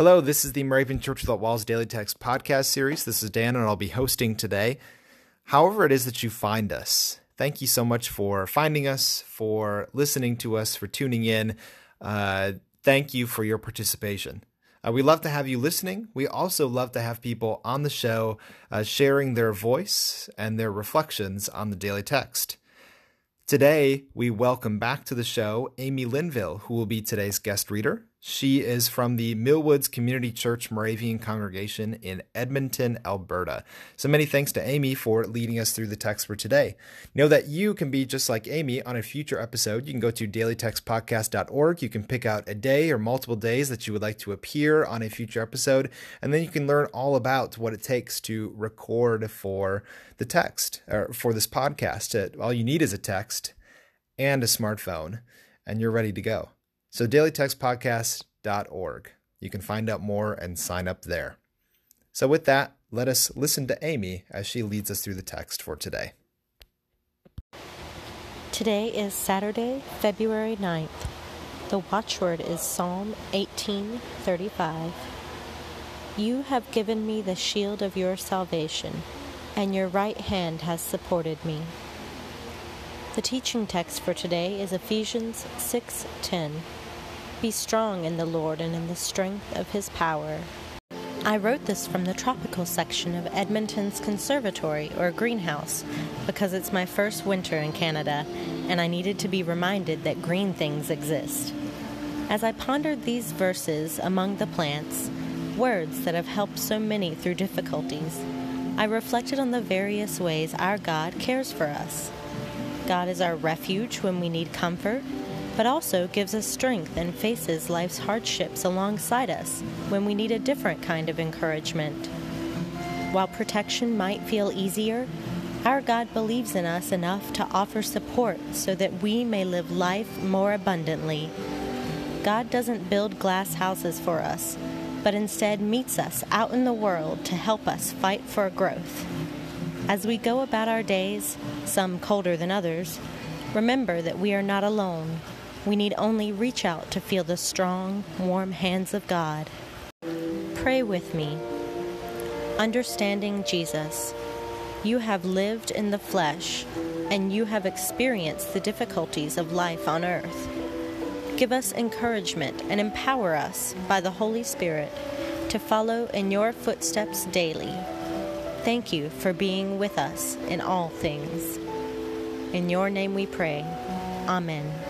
Hello, this is the Moravian Church Without Walls Daily Text podcast series. This is Dan, and I'll be hosting today. However, it is that you find us, thank you so much for finding us, for listening to us, for tuning in. Uh, thank you for your participation. Uh, we love to have you listening. We also love to have people on the show uh, sharing their voice and their reflections on the daily text. Today, we welcome back to the show Amy Linville, who will be today's guest reader. She is from the Millwoods Community Church Moravian congregation in Edmonton, Alberta. So many thanks to Amy for leading us through the text for today. Know that you can be just like Amy on a future episode. You can go to dailytextpodcast.org. You can pick out a day or multiple days that you would like to appear on a future episode, and then you can learn all about what it takes to record for the text or for this podcast. All you need is a text and a smartphone, and you're ready to go. So, dailytextpodcast.org. You can find out more and sign up there. So, with that, let us listen to Amy as she leads us through the text for today. Today is Saturday, February 9th. The watchword is Psalm 18:35. You have given me the shield of your salvation, and your right hand has supported me. The teaching text for today is Ephesians 6:10. Be strong in the Lord and in the strength of his power. I wrote this from the tropical section of Edmonton's conservatory or greenhouse because it's my first winter in Canada and I needed to be reminded that green things exist. As I pondered these verses among the plants, words that have helped so many through difficulties, I reflected on the various ways our God cares for us. God is our refuge when we need comfort but also gives us strength and faces life's hardships alongside us when we need a different kind of encouragement. While protection might feel easier, our God believes in us enough to offer support so that we may live life more abundantly. God doesn't build glass houses for us, but instead meets us out in the world to help us fight for growth. As we go about our days, some colder than others, remember that we are not alone we need only reach out to feel the strong, warm hands of God. Pray with me. Understanding Jesus, you have lived in the flesh and you have experienced the difficulties of life on earth. Give us encouragement and empower us by the Holy Spirit to follow in your footsteps daily. Thank you for being with us in all things. In your name we pray. Amen.